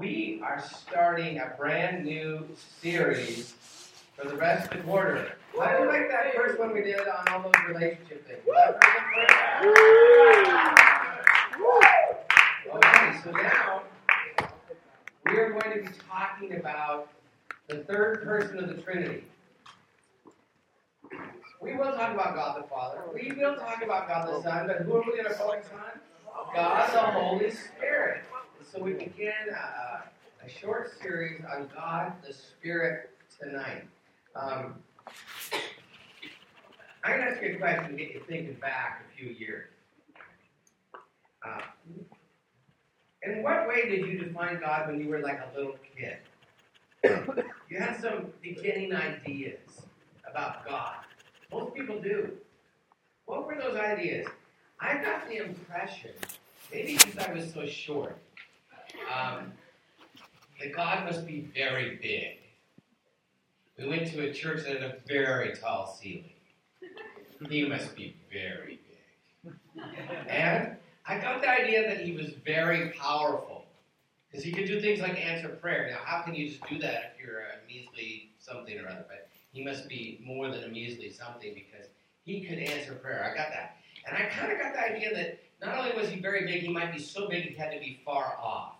we are starting a brand new series for the rest of the quarter. How do you like that first one we did on all those relationship things? Okay, so now we are going to be talking about the third person of the Trinity. We will talk about God the Father. We will talk about God the Son, but who are we going to focus on? God the Holy Spirit. So we begin a, a short series on God the Spirit tonight. Um, I'm going to ask you a question to get you thinking back a few years. Uh, in what way did you define God when you were like a little kid? you had some beginning ideas about God. Most people do. What were those ideas? I got the impression, maybe because I was so short, um, that God must be very big. We went to a church that had a very tall ceiling. He must be very big. And I got the idea that he was very powerful. Because he could do things like answer prayer. Now, how can you just do that if you're a measly something or other? But he must be more than a measly something because he could answer prayer. I got that. And I kind of got the idea that not only was he very big, he might be so big he had to be far off.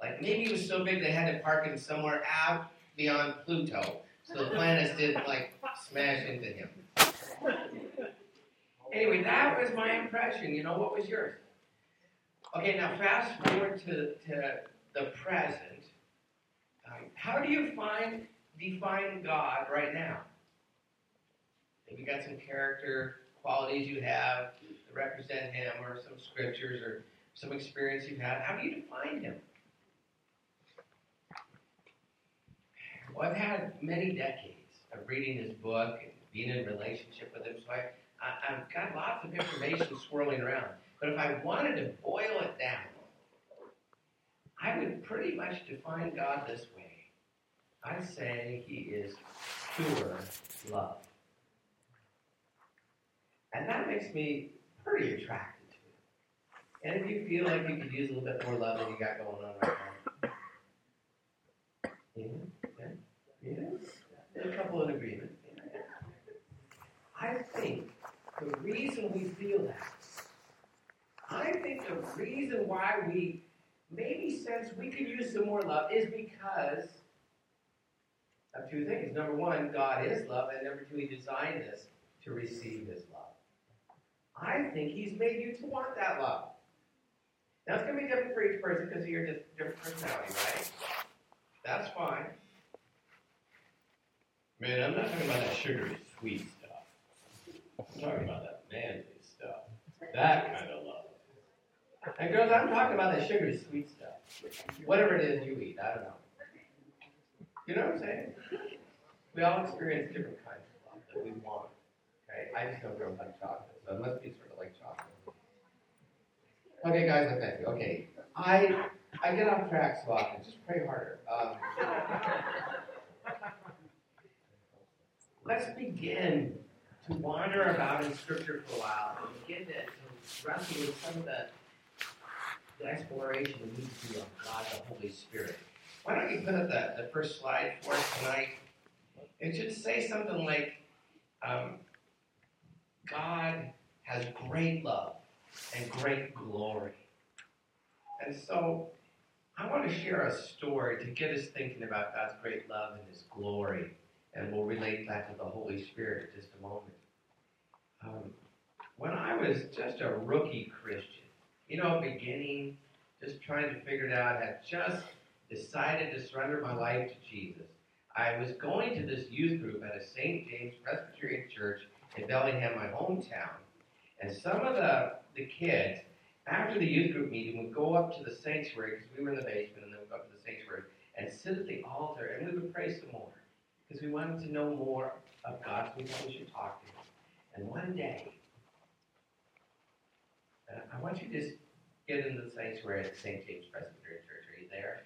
Like maybe he was so big they had to park him somewhere out beyond Pluto so the planets didn't like smash into him. Anyway, that was my impression. You know, what was yours? Okay, now fast forward to, to the present. Um, how do you find define God right now? Maybe you got some character qualities you have that represent Him, or some scriptures, or some experience you've had. How do you define Him? Well, I've had many decades of reading His book and being in relationship with Him, so I, I, I've got lots of information swirling around. But if I wanted to boil it down, I would pretty much define God this way. I say He is pure love. And that makes me pretty attracted to him. And if you feel like you could use a little bit more love than you got going on right now, yeah, yeah, a couple in agreement. I think the reason we feel that, I think the reason why we maybe sense we could use some more love is because of two things. Number one, God is love, and number two, He designed us to receive His love. I think He's made you to want that love. Now, it's going to be different for each person because of your different personality, right? That's fine. Man, I'm not talking about that sugary sweet stuff. I'm talking about that manly stuff. That kind of love. And girls, I'm talking about that sugary sweet stuff. Whatever it is you eat, I don't know. You know what I'm saying? We all experience different kinds of love that we want. Okay? I just know girls like chocolate, so it must be sort of like chocolate. Okay, guys, like that. Okay. I I get off track so often. Just pray harder. Um, let's begin to wander about in Scripture for a while and begin to, to wrestle with some of the, the exploration need to do of God the Holy Spirit. Why don't you put up the, the first slide for us tonight? It should say something like, um, God has great love and great glory. And so I want to share a story to get us thinking about God's great love and His glory. And we'll relate that to the Holy Spirit in just a moment. Um, when I was just a rookie Christian, you know, beginning, just trying to figure it out, had just decided to surrender my life to Jesus. I was going to this youth group at a St. James Presbyterian Church in Bellingham, my hometown. And some of the, the kids, after the youth group meeting, would go up to the sanctuary, because we were in the basement, and then we'd go up to the sanctuary, and sit at the altar, and we would pray some more. Because we wanted to know more of God, so we thought we should talk to Him. And one day, uh, I want you to just get into the sanctuary at St. James Presbyterian Church. Are you there?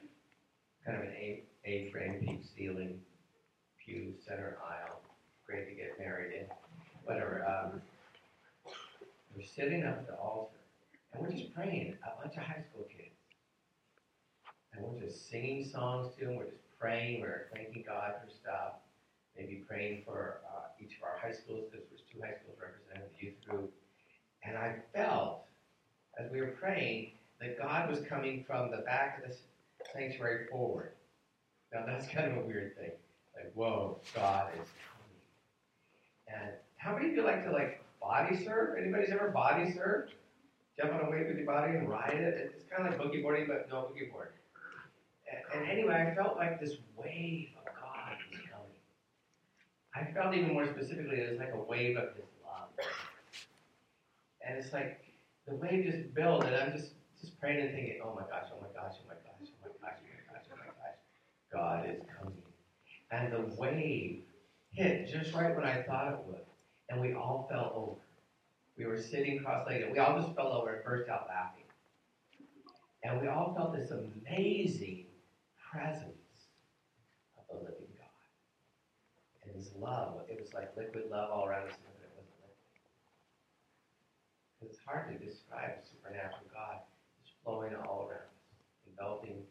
Kind of an A, A frame, peak ceiling, pew, center aisle. Great to get married in. Whatever. Um, we're sitting up at the altar, and we're just praying. A bunch of high school kids. And we're just singing songs to them. We're just praying. We're thanking God for stuff. Maybe praying for uh, each of our high schools because there's two high schools represented in the youth group. And I felt as we were praying that God was coming from the back of the sanctuary forward. Now that's kind of a weird thing. Like, whoa, God is coming. And how many of you like to like body surf? Anybody's ever body surfed? Jump on a wave with your body and ride it. It's kind of like boogie boarding, but no boogie board. And, anyway, I felt like this wave of God was coming. I felt even more specifically it was like a wave of His love. And it's like the wave just built, and I'm just just praying and thinking, oh my gosh, oh my gosh, oh my gosh, oh my gosh, oh my gosh, oh my gosh, God is coming. And the wave hit just right when I thought it would, and we all fell over. We were sitting cross-legged. And we all just fell over and burst out laughing. And we all felt this amazing presence of the living God. And his love, it was like liquid love all around us, but it wasn't liquid. It's hard to describe supernatural God just flowing all around us, enveloping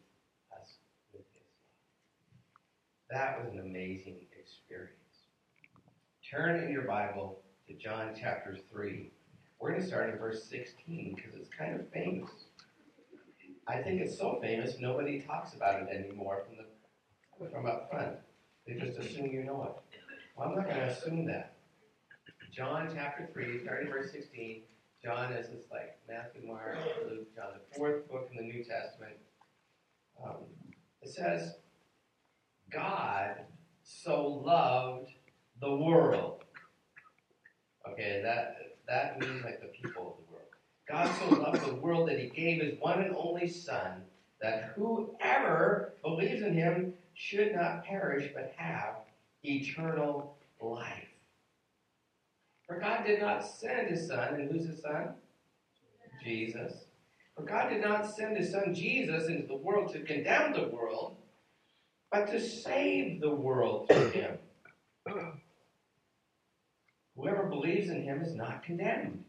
us with his love. That was an amazing experience. Turn in your Bible to John chapter 3. We're going to start in verse 16 because it's kind of famous. I think it's so famous nobody talks about it anymore from the from up front. They just assume you know it. Well, I'm not going to assume that. John chapter 3, starting verse 16. John is it's like Matthew, Mark, Luke, John, the fourth book in the New Testament. Um, it says, God so loved the world. Okay, that that means like the people of the world. God so loved the world that he gave his one and only Son, that whoever believes in him should not perish but have eternal life. For God did not send his Son, and who's his Son? Jesus. For God did not send his Son Jesus into the world to condemn the world, but to save the world through him. Whoever believes in him is not condemned.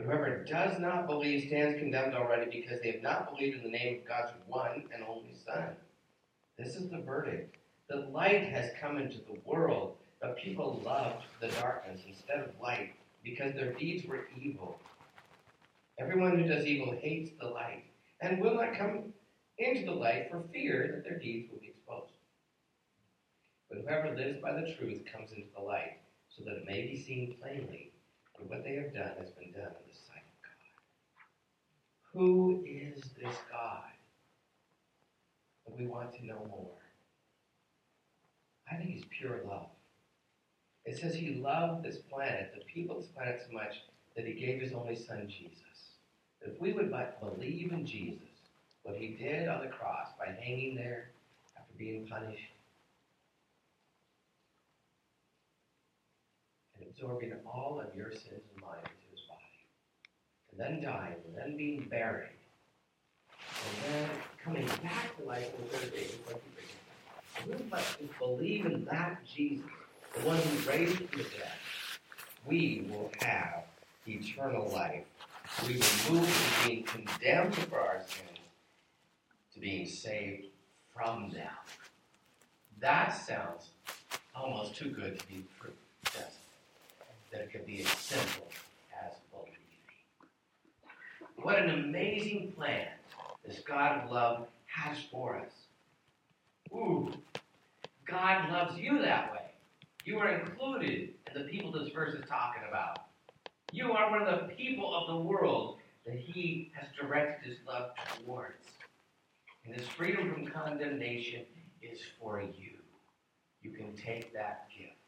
But whoever does not believe stands condemned already because they have not believed in the name of God's one and only Son. This is the verdict. The light has come into the world, but people loved the darkness instead of light because their deeds were evil. Everyone who does evil hates the light and will not come into the light for fear that their deeds will be exposed. But whoever lives by the truth comes into the light, so that it may be seen plainly what they have done has been done in the sight of God. Who is this God? That we want to know more. I think he's pure love. It says he loved this planet, the people of this planet so much that he gave his only son Jesus. If we would but believe in Jesus, what he did on the cross by hanging there after being punished, absorbing all of your sins and mine into his body, and then dying, and then being buried, and then coming back to life on the third day before we must believe in that Jesus, the one who raised from the dead, we will have eternal life. We will move from being condemned for our sins to being saved from them. That sounds almost too good to be true that it could be as simple as believing. What an amazing plan this God of love has for us. Ooh, God loves you that way. You are included in the people this verse is talking about. You are one of the people of the world that He has directed His love towards. And His freedom from condemnation is for you. You can take that gift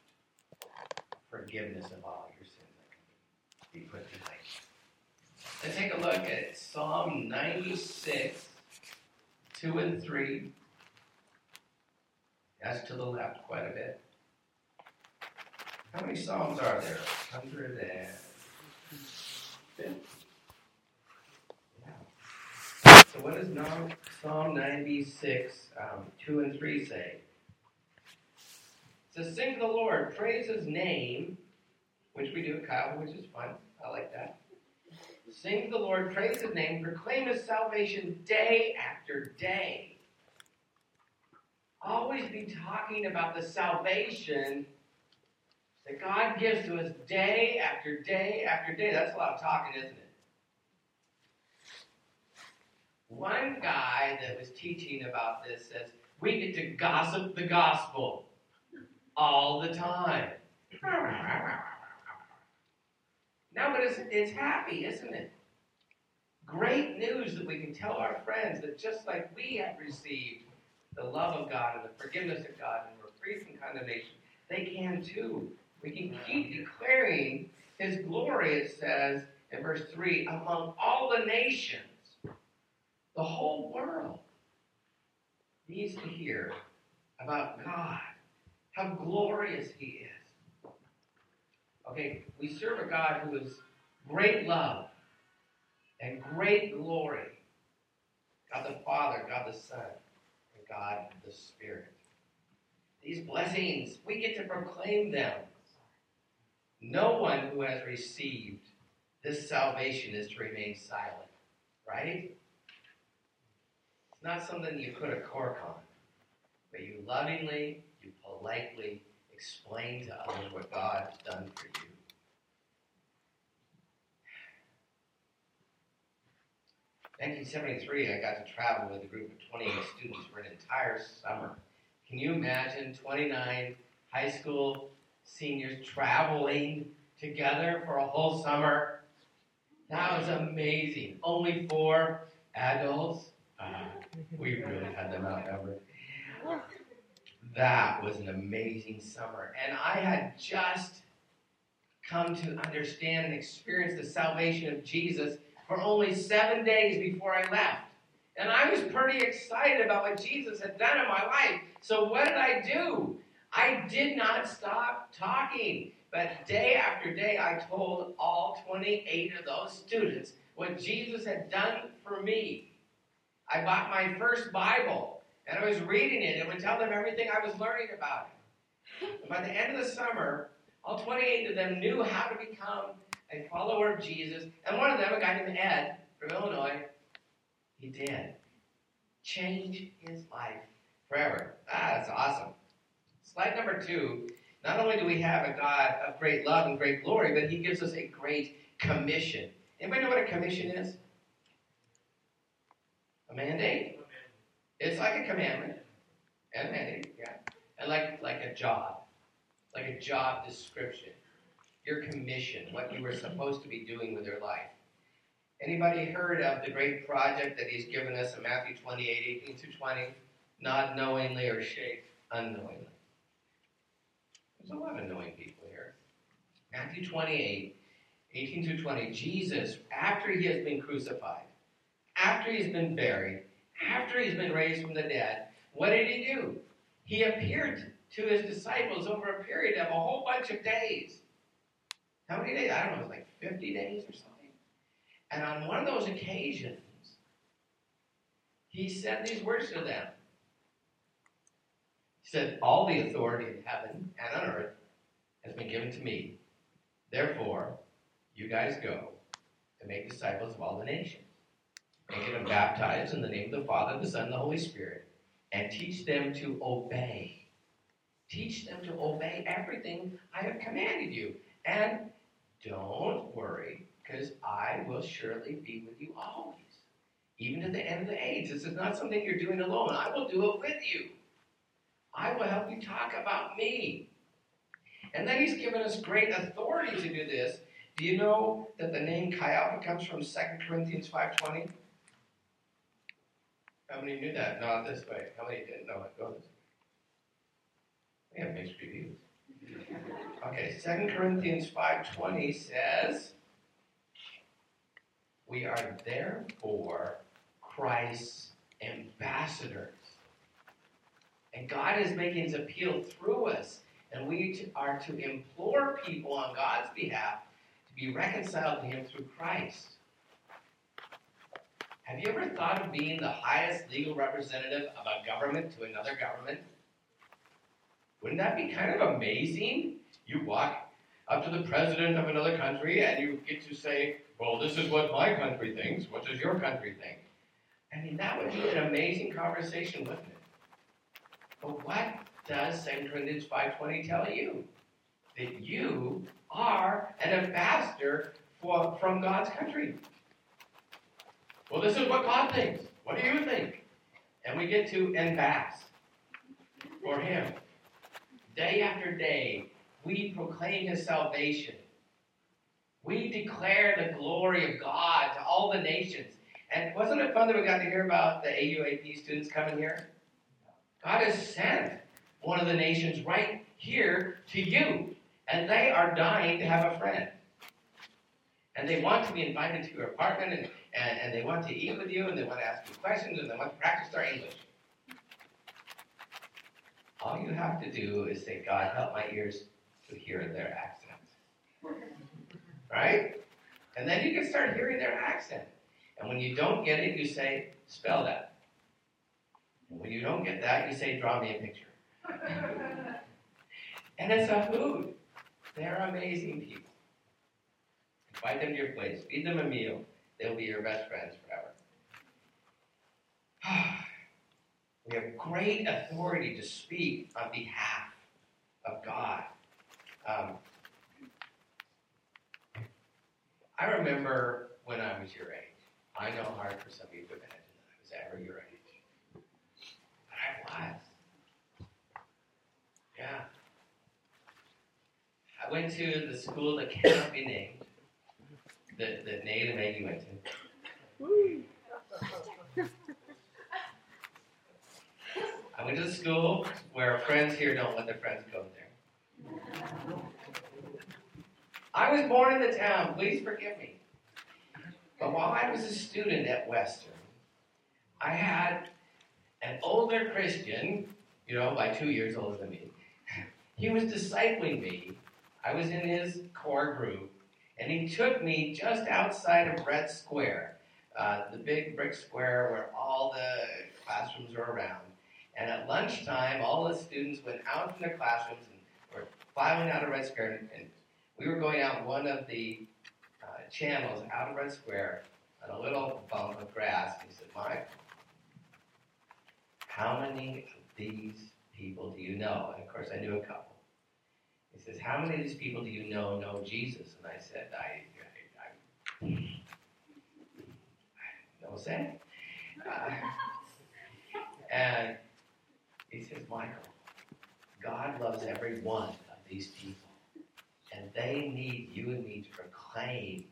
forgiveness of all your sins that can be put to life. Let's take a look at Psalm 96, 2 and 3. That's to the left quite a bit. How many Psalms are there? 100 and... Yeah. So what does Psalm 96, um, 2 and 3 say? Says, Sing to the Lord, praise his name, which we do at Kyle, which is fun. I like that. Sing to the Lord, praise his name, proclaim his salvation day after day. Always be talking about the salvation that God gives to us day after day after day. That's a lot of talking, isn't it? One guy that was teaching about this says, We get to gossip the gospel all the time. No, but it's, it's happy, isn't it? Great news that we can tell our friends that just like we have received the love of God and the forgiveness of God and we're free from condemnation, they can too. We can keep declaring His glory, it says in verse 3, among all the nations. The whole world needs to hear about God, how glorious He is. Okay, we serve a God who is great love and great glory. God the Father, God the Son, and God the Spirit. These blessings, we get to proclaim them. No one who has received this salvation is to remain silent, right? It's not something you put a cork on, but you lovingly, you politely explain to others what God has done for you. In 1973, I got to travel with a group of 28 students for an entire summer. Can you imagine 29 high school seniors traveling together for a whole summer? That was amazing. Only four adults. Uh, we really had them outnumbered. That was an amazing summer. And I had just come to understand and experience the salvation of Jesus for only seven days before I left. And I was pretty excited about what Jesus had done in my life. So what did I do? I did not stop talking. But day after day, I told all 28 of those students what Jesus had done for me. I bought my first Bible and I was reading it and would tell them everything I was learning about it. And by the end of the summer, all 28 of them knew how to become a follower of Jesus. And one of them, a guy named Ed from Illinois, he did. Change his life forever. Ah, that's awesome. Slide number two. Not only do we have a God of great love and great glory, but he gives us a great commission. Anybody know what a commission is? A mandate? It's like a commandment and yeah. And like like a job. Like a job description. Your commission, what you were supposed to be doing with your life. Anybody heard of the great project that he's given us in Matthew 28, 18 through 20? Not knowingly or shake unknowingly. There's a lot of knowing people here. Matthew 28, 18 through 20. Jesus, after he has been crucified, after he's been buried, after he's been raised from the dead, what did he do? He appeared to his disciples over a period of a whole bunch of days. How many days? I don't know, it was like 50 days or something. And on one of those occasions, he said these words to them. He said, All the authority in heaven and on earth has been given to me. Therefore, you guys go and make disciples of all the nations making them baptized in the name of the Father, the Son, and the Holy Spirit, and teach them to obey. Teach them to obey everything I have commanded you. And don't worry, because I will surely be with you always, even to the end of the age. This is not something you're doing alone. I will do it with you. I will help you talk about me. And then he's given us great authority to do this. Do you know that the name Chi Alpha comes from 2 Corinthians 5.20? How many knew that? Not this way. How many didn't know it? Go this way. We have mixed reviews. Okay, 2 Corinthians 5.20 says, We are therefore Christ's ambassadors. And God is making his appeal through us. And we are to implore people on God's behalf to be reconciled to him through Christ. Have you ever thought of being the highest legal representative of a government to another government? Wouldn't that be kind of amazing? You walk up to the president of another country and you get to say, Well, this is what my country thinks. What does your country think? I mean, that would be an amazing conversation, wouldn't it? But what does 2 Corinthians 5.20 tell you? That you are an ambassador for, from God's country. Well, this is what God thinks. What do you think? And we get to embass for Him. Day after day, we proclaim His salvation. We declare the glory of God to all the nations. And wasn't it fun that we got to hear about the AUAP students coming here? God has sent one of the nations right here to you, and they are dying to have a friend. And they want to be invited to your apartment, and, and, and they want to eat with you, and they want to ask you questions, and they want to practice their English. All you have to do is say, God, help my ears to hear their accent. Right? And then you can start hearing their accent. And when you don't get it, you say, spell that. And when you don't get that, you say, draw me a picture. and it's a hoot. They're amazing people. Invite them to your place, feed them a meal. They'll be your best friends forever. we have great authority to speak on behalf of God. Um, I remember when I was your age. I know hard for some of you to imagine that I was ever your age. But I was. Yeah. I went to the school that cannot be named, that, that Nate and Maggie went to. I went to the school where friends here don't let their friends go there. I was born in the town, please forgive me. But while I was a student at Western, I had an older Christian, you know, by two years older than me. He was discipling me. I was in his core group, and he took me just outside of Red Square, uh, the big brick square where all the classrooms are around. And at lunchtime, all the students went out from their classrooms and were filing out of Red Square. And, and we were going out one of the channels out of Red Square on a little bump of grass. He said, Mike, how many of these people do you know? And of course, I knew a couple. He says, How many of these people do you know know Jesus? And I said, I, I, I say. Uh, and he says, Michael, God loves every one of these people. And they need you and me to proclaim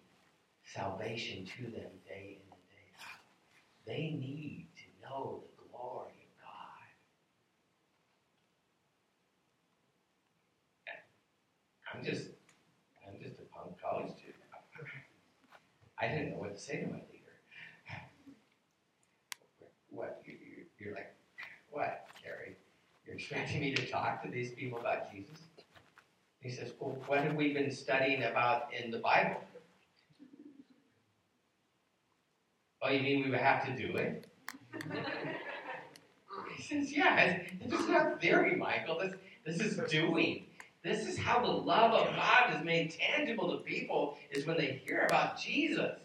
salvation to them day in and day out. They need to know the glory of God. I'm just, I'm just a punk college student. I didn't know what to say to my leader. What? You, you, you're like, what, Carrie? You're expecting me to talk to these people about Jesus? He says, well, what have we been studying about in the Bible? Oh, you mean we would have to do it? he says, yeah, this is not theory, Michael. This, this is doing. This is how the love of God is made tangible to people, is when they hear about Jesus.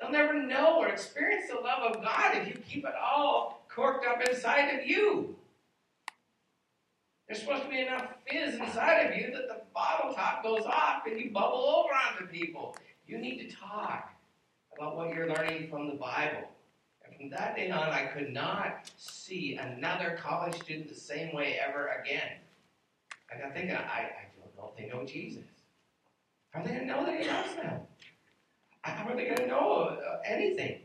They'll never know or experience the love of God if you keep it all corked up inside of you. There's supposed to be enough fizz inside of you that the bottle top goes off and you bubble over onto people. You need to talk about what you're learning from the Bible. And from that day on, I could not see another college student the same way ever again. I got thinking, I, I don't know if they know Jesus. How they know that he loves them? How are they going to know anything?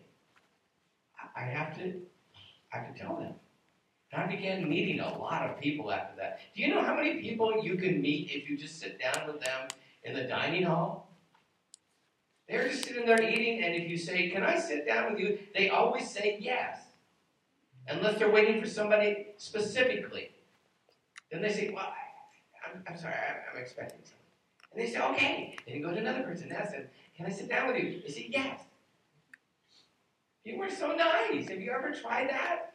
I have to, I have to tell them. And I began meeting a lot of people after that. Do you know how many people you can meet if you just sit down with them in the dining hall? They're just sitting there eating, and if you say, Can I sit down with you? they always say yes. Unless they're waiting for somebody specifically. Then they say, Well, I, am I'm, I'm sorry, I'm, I'm expecting something. And they say, Okay. Then you go to another person and ask them, Can I sit down with you? They say, Yes. You were so nice. Have you ever tried that?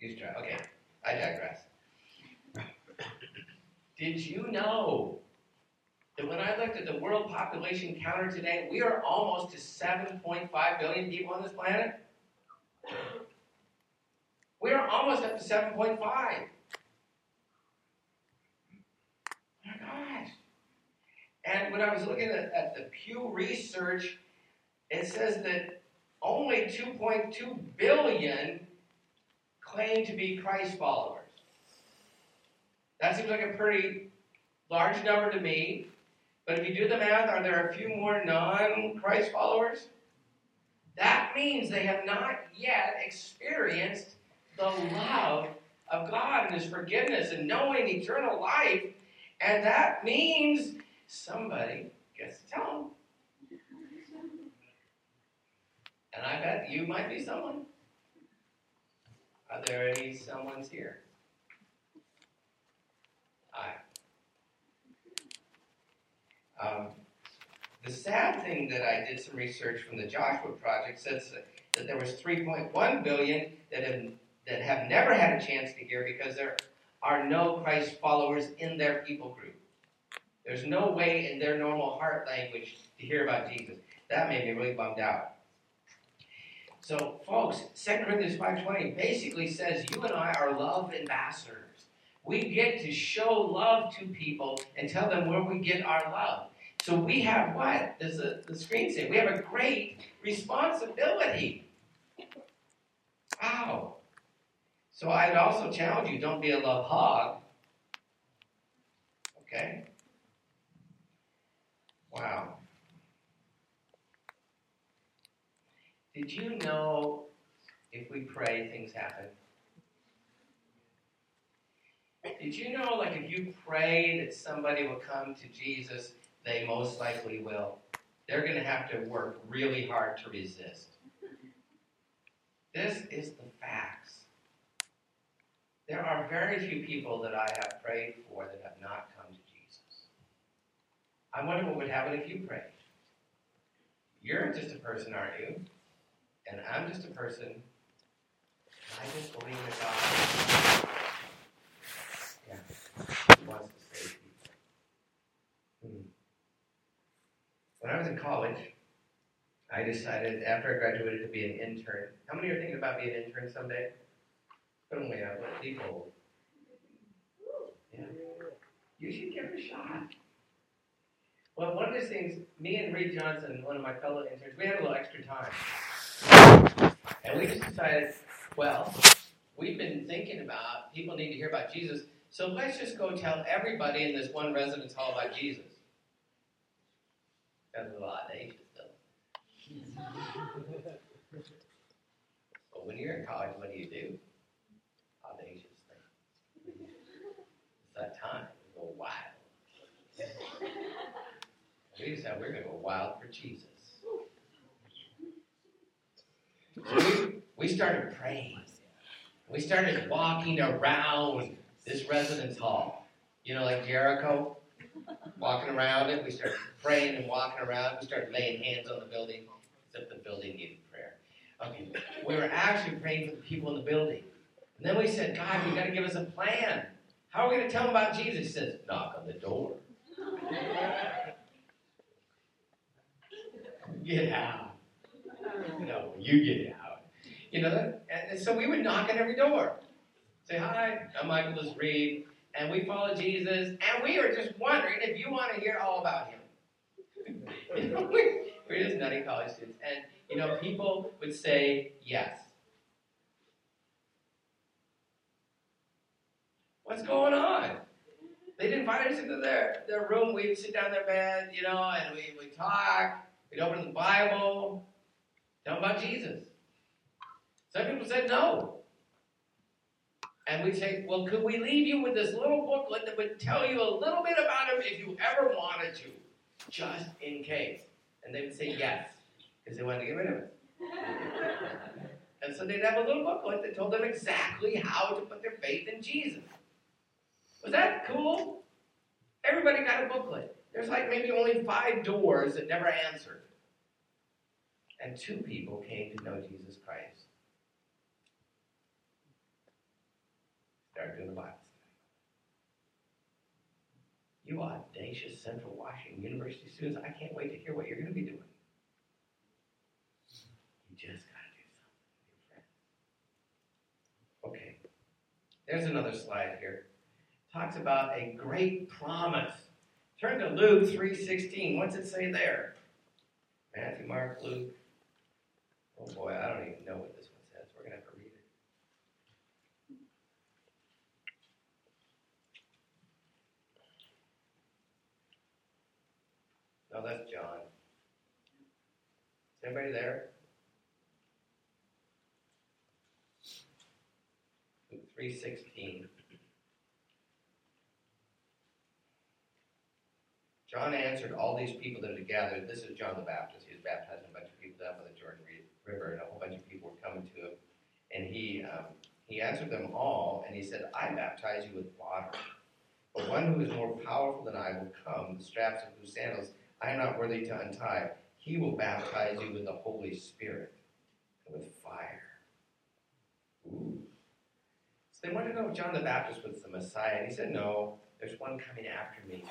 You try. Okay, I digress. Did you know that when I looked at the world population counter today, we are almost to 7.5 billion people on this planet. We are almost up to 7.5. My gosh. And when I was looking at, at the Pew Research, it says that only 2.2 billion claim to be Christ followers. That seems like a pretty large number to me. But if you do the math, are there a few more non Christ followers? That means they have not yet experienced the love of God and His forgiveness and knowing eternal life. And that means somebody gets to tell them. And I bet you might be someone. Are there any someone's here? Hi. Um, the sad thing that I did some research from the Joshua Project says that, that there was 3.1 billion that have that have never had a chance to hear because there are no Christ followers in their people group. There's no way in their normal heart language to hear about Jesus. That made me really bummed out. So, folks, 2 Corinthians 5.20 basically says you and I are love ambassadors. We get to show love to people and tell them where we get our love. So we have what? Does the, the screen say? We have a great responsibility. Wow. So I'd also challenge you don't be a love hog. Okay? Wow. Did you know if we pray, things happen? Did you know, like, if you pray that somebody will come to Jesus, they most likely will? They're going to have to work really hard to resist. This is the facts. There are very few people that I have prayed for that have not. I wonder what would happen if you prayed. You're just a person, aren't you? And I'm just a person. I just believe that God yeah, wants to save people. Hmm. When I was in college, I decided after I graduated to be an intern. How many are thinking about being an intern someday? Only I let people. Yeah. You should give it a shot. Well, one of those things, me and Reed Johnson, one of my fellow interns, we had a little extra time. And we just decided, well, we've been thinking about people need to hear about Jesus, so let's just go tell everybody in this one residence hall about Jesus. That's a lot of eh? ages, though. but when you're in college, what do you do? Audacious thing. It's that time. Go wild. We decided we're going to go wild for Jesus. So we, we started praying. We started walking around this residence hall. You know, like Jericho, walking around it. We started praying and walking around. We started laying hands on the building, except the building needed prayer. Okay, we were actually praying for the people in the building. And then we said, God, you got to give us a plan. How are we going to tell them about Jesus? He says, knock on the door. Get out. No, you get out. You know, and so we would knock on every door. Say, hi, I'm Michael This Reed, and we follow Jesus, and we are just wondering if you want to hear all about him. we're just nutty college students. And, you know, people would say yes. What's going on? They'd invite us into their, their room. We'd sit down in their bed, you know, and we, we'd talk. We'd open the Bible, tell them about Jesus. Some people said no. And we'd say, well, could we leave you with this little booklet that would tell you a little bit about him if you ever wanted to, just in case? And they would say yes, because they wanted to get rid of it. and so they'd have a little booklet that told them exactly how to put their faith in Jesus. Was that cool? Everybody got a booklet. There's like maybe only five doors that never answered. And two people came to know Jesus Christ. Started doing the Bible study. You audacious Central Washington University students, I can't wait to hear what you're going to be doing. You just got to do something, Okay. There's another slide here. Talks about a great promise. Turn to Luke 3.16. What's it say there? Matthew, Mark, Luke. Oh boy, I don't even know what this one says. We're going to have to read it. No, that's John. Is anybody there? Luke 3.16. John answered all these people that had gathered. This is John the Baptist. He was baptizing a bunch of people down by the Jordan River, and a whole bunch of people were coming to him. And he um, he answered them all, and he said, "I baptize you with water, but one who is more powerful than I will come, the straps of whose sandals I am not worthy to untie. He will baptize you with the Holy Spirit and with fire." Ooh. So they wanted to know if John the Baptist was the Messiah, and he said, "No, there's one coming after me."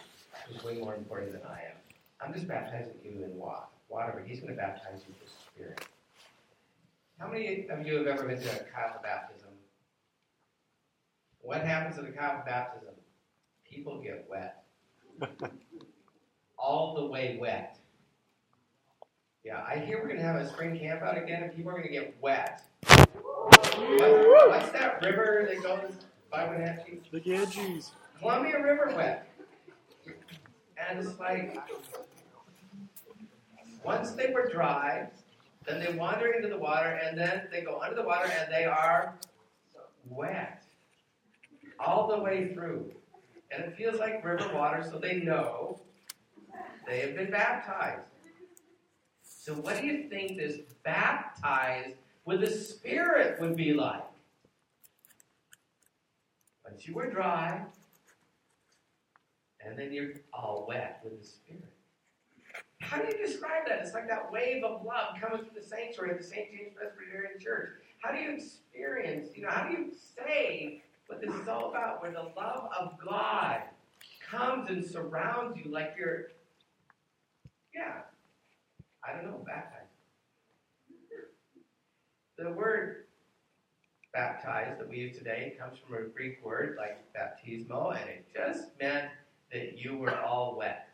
Who's way more important than I am. I'm just baptizing you in water, but he's going to baptize you with the Spirit. How many of you have ever been to a Kyle baptism? What happens at a Kyle baptism? People get wet. All the way wet. Yeah, I hear we're going to have a spring camp out again, and people are going to get wet. What, what's that river that goes by Wenatchee? The Ganges. Columbia River wet. And it's like, once they were dry, then they wander into the water, and then they go under the water, and they are wet all the way through. And it feels like river water, so they know they have been baptized. So, what do you think this baptized with the Spirit would be like? Once you were dry, and then you're all wet with the Spirit. How do you describe that? It's like that wave of love coming through the sanctuary of the St. James Presbyterian Church. How do you experience, you know, how do you say what this is all about, where the love of God comes and surrounds you like you're, yeah, I don't know, baptized. The word baptized that we use today comes from a Greek word like baptismo, and it just meant that you were all wet.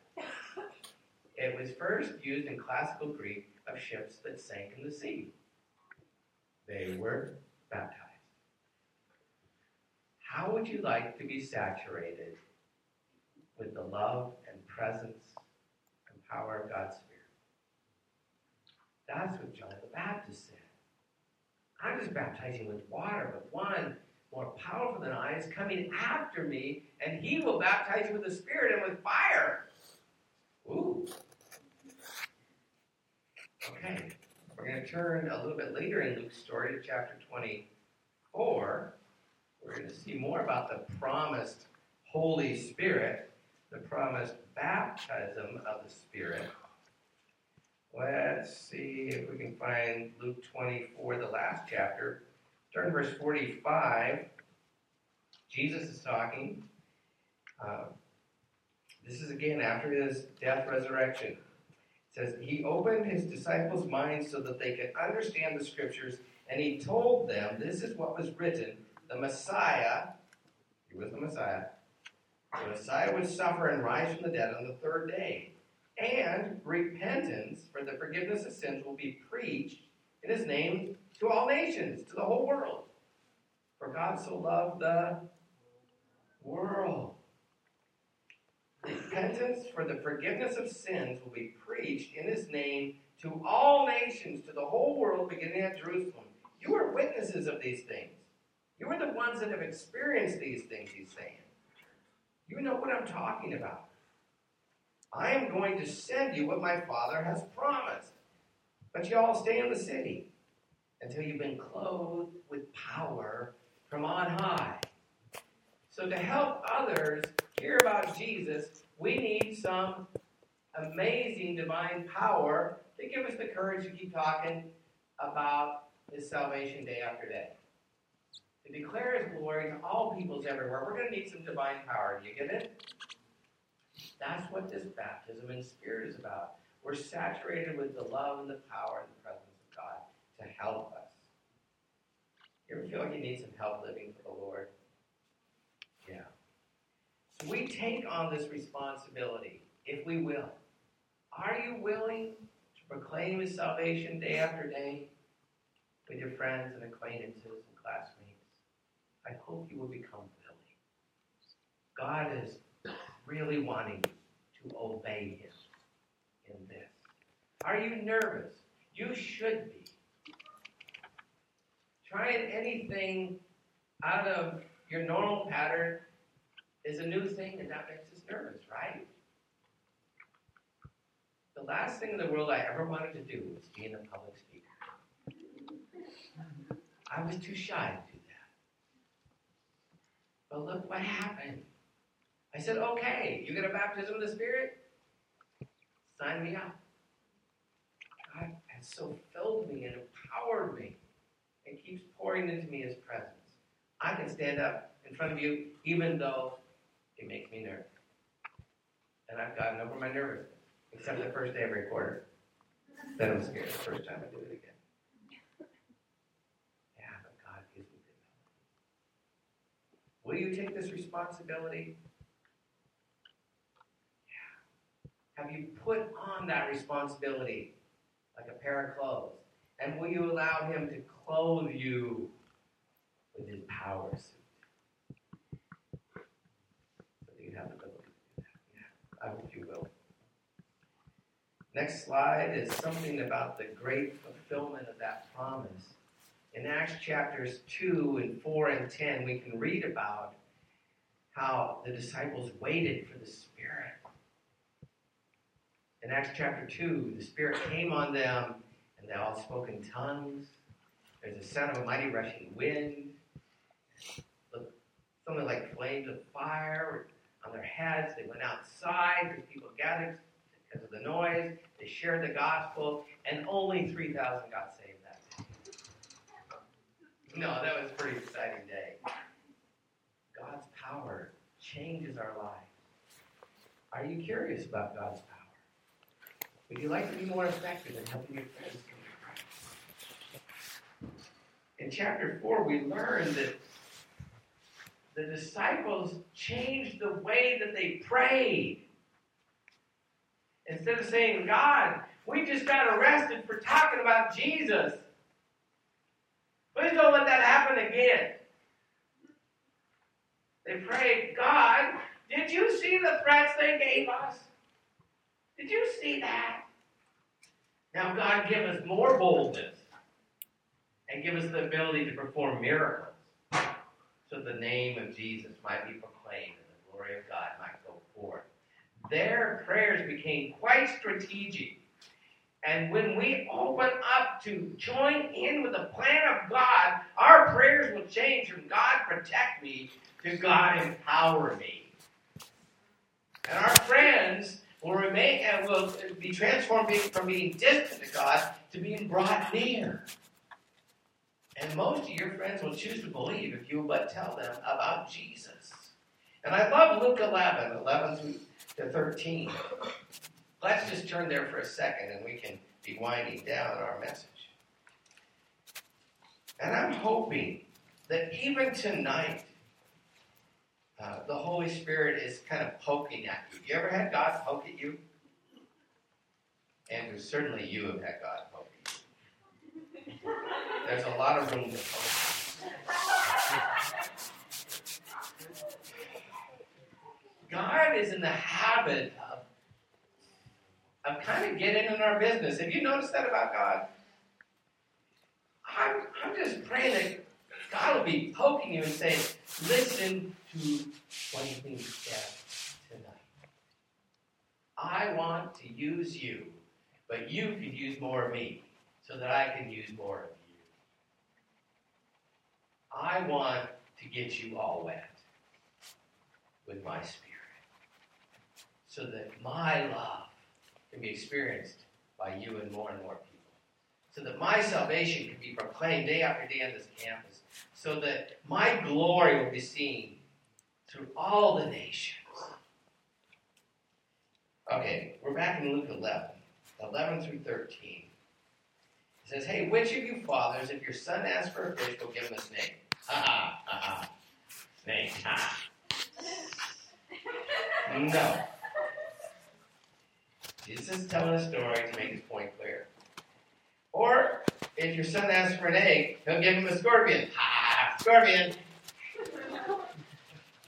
It was first used in classical Greek of ships that sank in the sea. They were baptized. How would you like to be saturated with the love and presence and power of God's Spirit? That's what John the Baptist said. I'm just baptizing with water, but one more powerful than I, is coming after me, and he will baptize you with the Spirit and with fire. Ooh. Okay. We're going to turn a little bit later in Luke's story to chapter 24. We're going to see more about the promised Holy Spirit, the promised baptism of the Spirit. Let's see if we can find Luke 24, the last chapter. Turn to verse 45. Jesus is talking. Uh, this is again after his death resurrection. It says, He opened his disciples' minds so that they could understand the scriptures, and he told them, This is what was written the Messiah, he was the Messiah, the Messiah would suffer and rise from the dead on the third day. And repentance for the forgiveness of sins will be preached in his name to all nations, to the whole world. For God so loved the world. Repentance for the forgiveness of sins will be preached in his name to all nations, to the whole world, beginning at Jerusalem. You are witnesses of these things. You are the ones that have experienced these things, he's saying. You know what I'm talking about. I am going to send you what my Father has promised. But you all stay in the city until you've been clothed with power from on high. So, to help others hear about Jesus, we need some amazing divine power to give us the courage to keep talking about His salvation day after day. To declare His glory to all peoples everywhere, we're going to need some divine power. Do you get it? That's what this baptism in spirit is about. We're saturated with the love and the power and the presence to help us. You ever feel like you need some help living for the Lord? Yeah. So we take on this responsibility, if we will. Are you willing to proclaim His salvation day after day with your friends and acquaintances and classmates? I hope you will become willing. God is really wanting to obey Him in this. Are you nervous? You should be. Trying anything out of your normal pattern is a new thing, and that makes us nervous, right? The last thing in the world I ever wanted to do was be in a public speaker. I was too shy to do that. But look what happened. I said, okay, you get a baptism of the Spirit? Sign me up. God has so filled me and empowered me and keeps pouring into me his presence. I can stand up in front of you even though it makes me nervous. And I've gotten over my nervousness, except the first day I recorded. Then I'm scared the first time I do it again. Yeah, but God gives me the Will you take this responsibility? Yeah. Have you put on that responsibility like a pair of clothes? And will you allow Him to clothe you with His power suit? So you have the ability to do that. Yeah, I hope you will. Next slide is something about the great fulfillment of that promise. In Acts chapters 2 and 4 and 10, we can read about how the disciples waited for the Spirit. In Acts chapter 2, the Spirit came on them and they all spoke in tongues. There's a sound of a mighty rushing wind. Something like flames of fire on their heads. They went outside because people gathered because of the noise. They shared the gospel, and only 3,000 got saved that day. No, that was a pretty exciting day. God's power changes our lives. Are you curious about God's? Would you like to be more effective in helping your friends come to Christ? In chapter 4, we learn that the disciples changed the way that they prayed. Instead of saying, God, we just got arrested for talking about Jesus. Please don't let that happen again. They prayed, God, did you see the threats they gave us? Did you see that? Now, God, give us more boldness and give us the ability to perform miracles so the name of Jesus might be proclaimed and the glory of God might go forth. Their prayers became quite strategic. And when we open up to join in with the plan of God, our prayers will change from God protect me to God empower me. And our friends will remain and will be transformed from being distant to God to being brought near. And most of your friends will choose to believe if you but tell them about Jesus. And I love Luke 11, 11 to 13. Let's just turn there for a second and we can be winding down our message. And I'm hoping that even tonight, uh, the Holy Spirit is kind of poking at you. You ever had God poke at you? Andrew, certainly you have had God poke at you. There's a lot of room to poke. God is in the habit of, of kind of getting in our business. Have you noticed that about God? I'm, I'm just praying that God will be poking you and saying, listen to he's said tonight. I want to use you, but you could use more of me so that I can use more of you. I want to get you all wet with my spirit so that my love can be experienced by you and more and more people. So that my salvation can be proclaimed day after day on this campus. So that my glory will be seen through all the nations. Okay, we're back in Luke 11, 11 through 13. It says, Hey, which of you fathers, if your son asks for a fish, will give him a snake? Ha ha, ha ha. Snake, ha. No. Jesus is telling a story to make his point clear. Or, if your son asks for an egg, he'll give him a scorpion. Ha! Scorpion!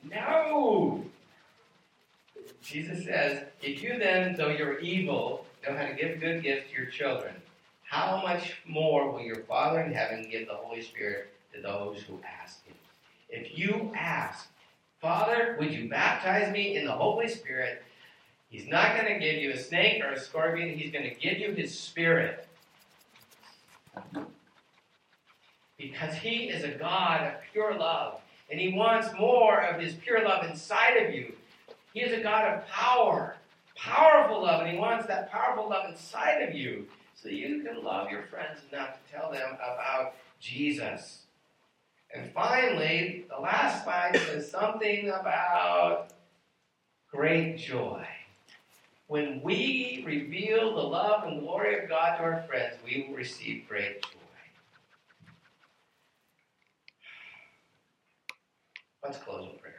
No! Jesus says, If you then, though you're evil, know how to give good gifts to your children, how much more will your Father in heaven give the Holy Spirit to those who ask him? If you ask, Father, would you baptize me in the Holy Spirit? He's not going to give you a snake or a scorpion. He's going to give you his spirit. Because he is a God of pure love. And he wants more of his pure love inside of you. He is a God of power, powerful love, and he wants that powerful love inside of you so that you can love your friends enough to tell them about Jesus. And finally, the last slide says something about great joy. When we reveal the love and glory of God to our friends, we will receive great joy. Let's close in prayer.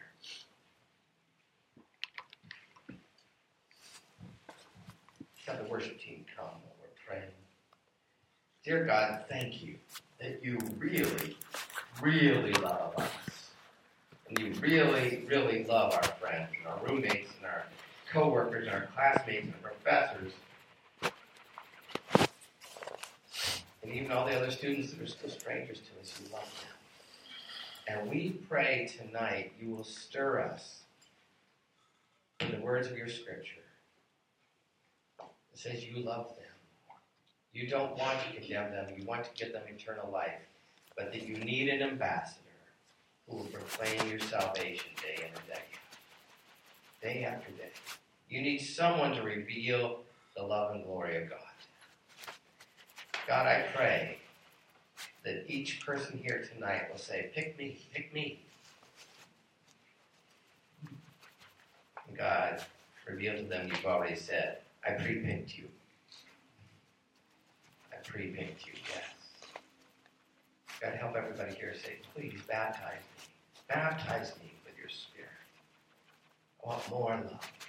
Have the worship team come while we're praying. Dear God, thank you that you really, really love us. And you really, really love our friends and our roommates and our coworkers and our classmates and professors. And even all the other students that are still strangers to us, you love them. And we pray tonight you will stir us in the words of your scripture. It says you love them. You don't want to condemn them, you want to give them eternal life, but that you need an ambassador who will proclaim your salvation day and day day after day. You need someone to reveal the love and glory of God. God, I pray that each person here tonight will say, Pick me, pick me. God, reveal to them you've already said, I pre picked you. I pre picked you, yes. God, help everybody here say, Please baptize me. Baptize me with your spirit. I want more love.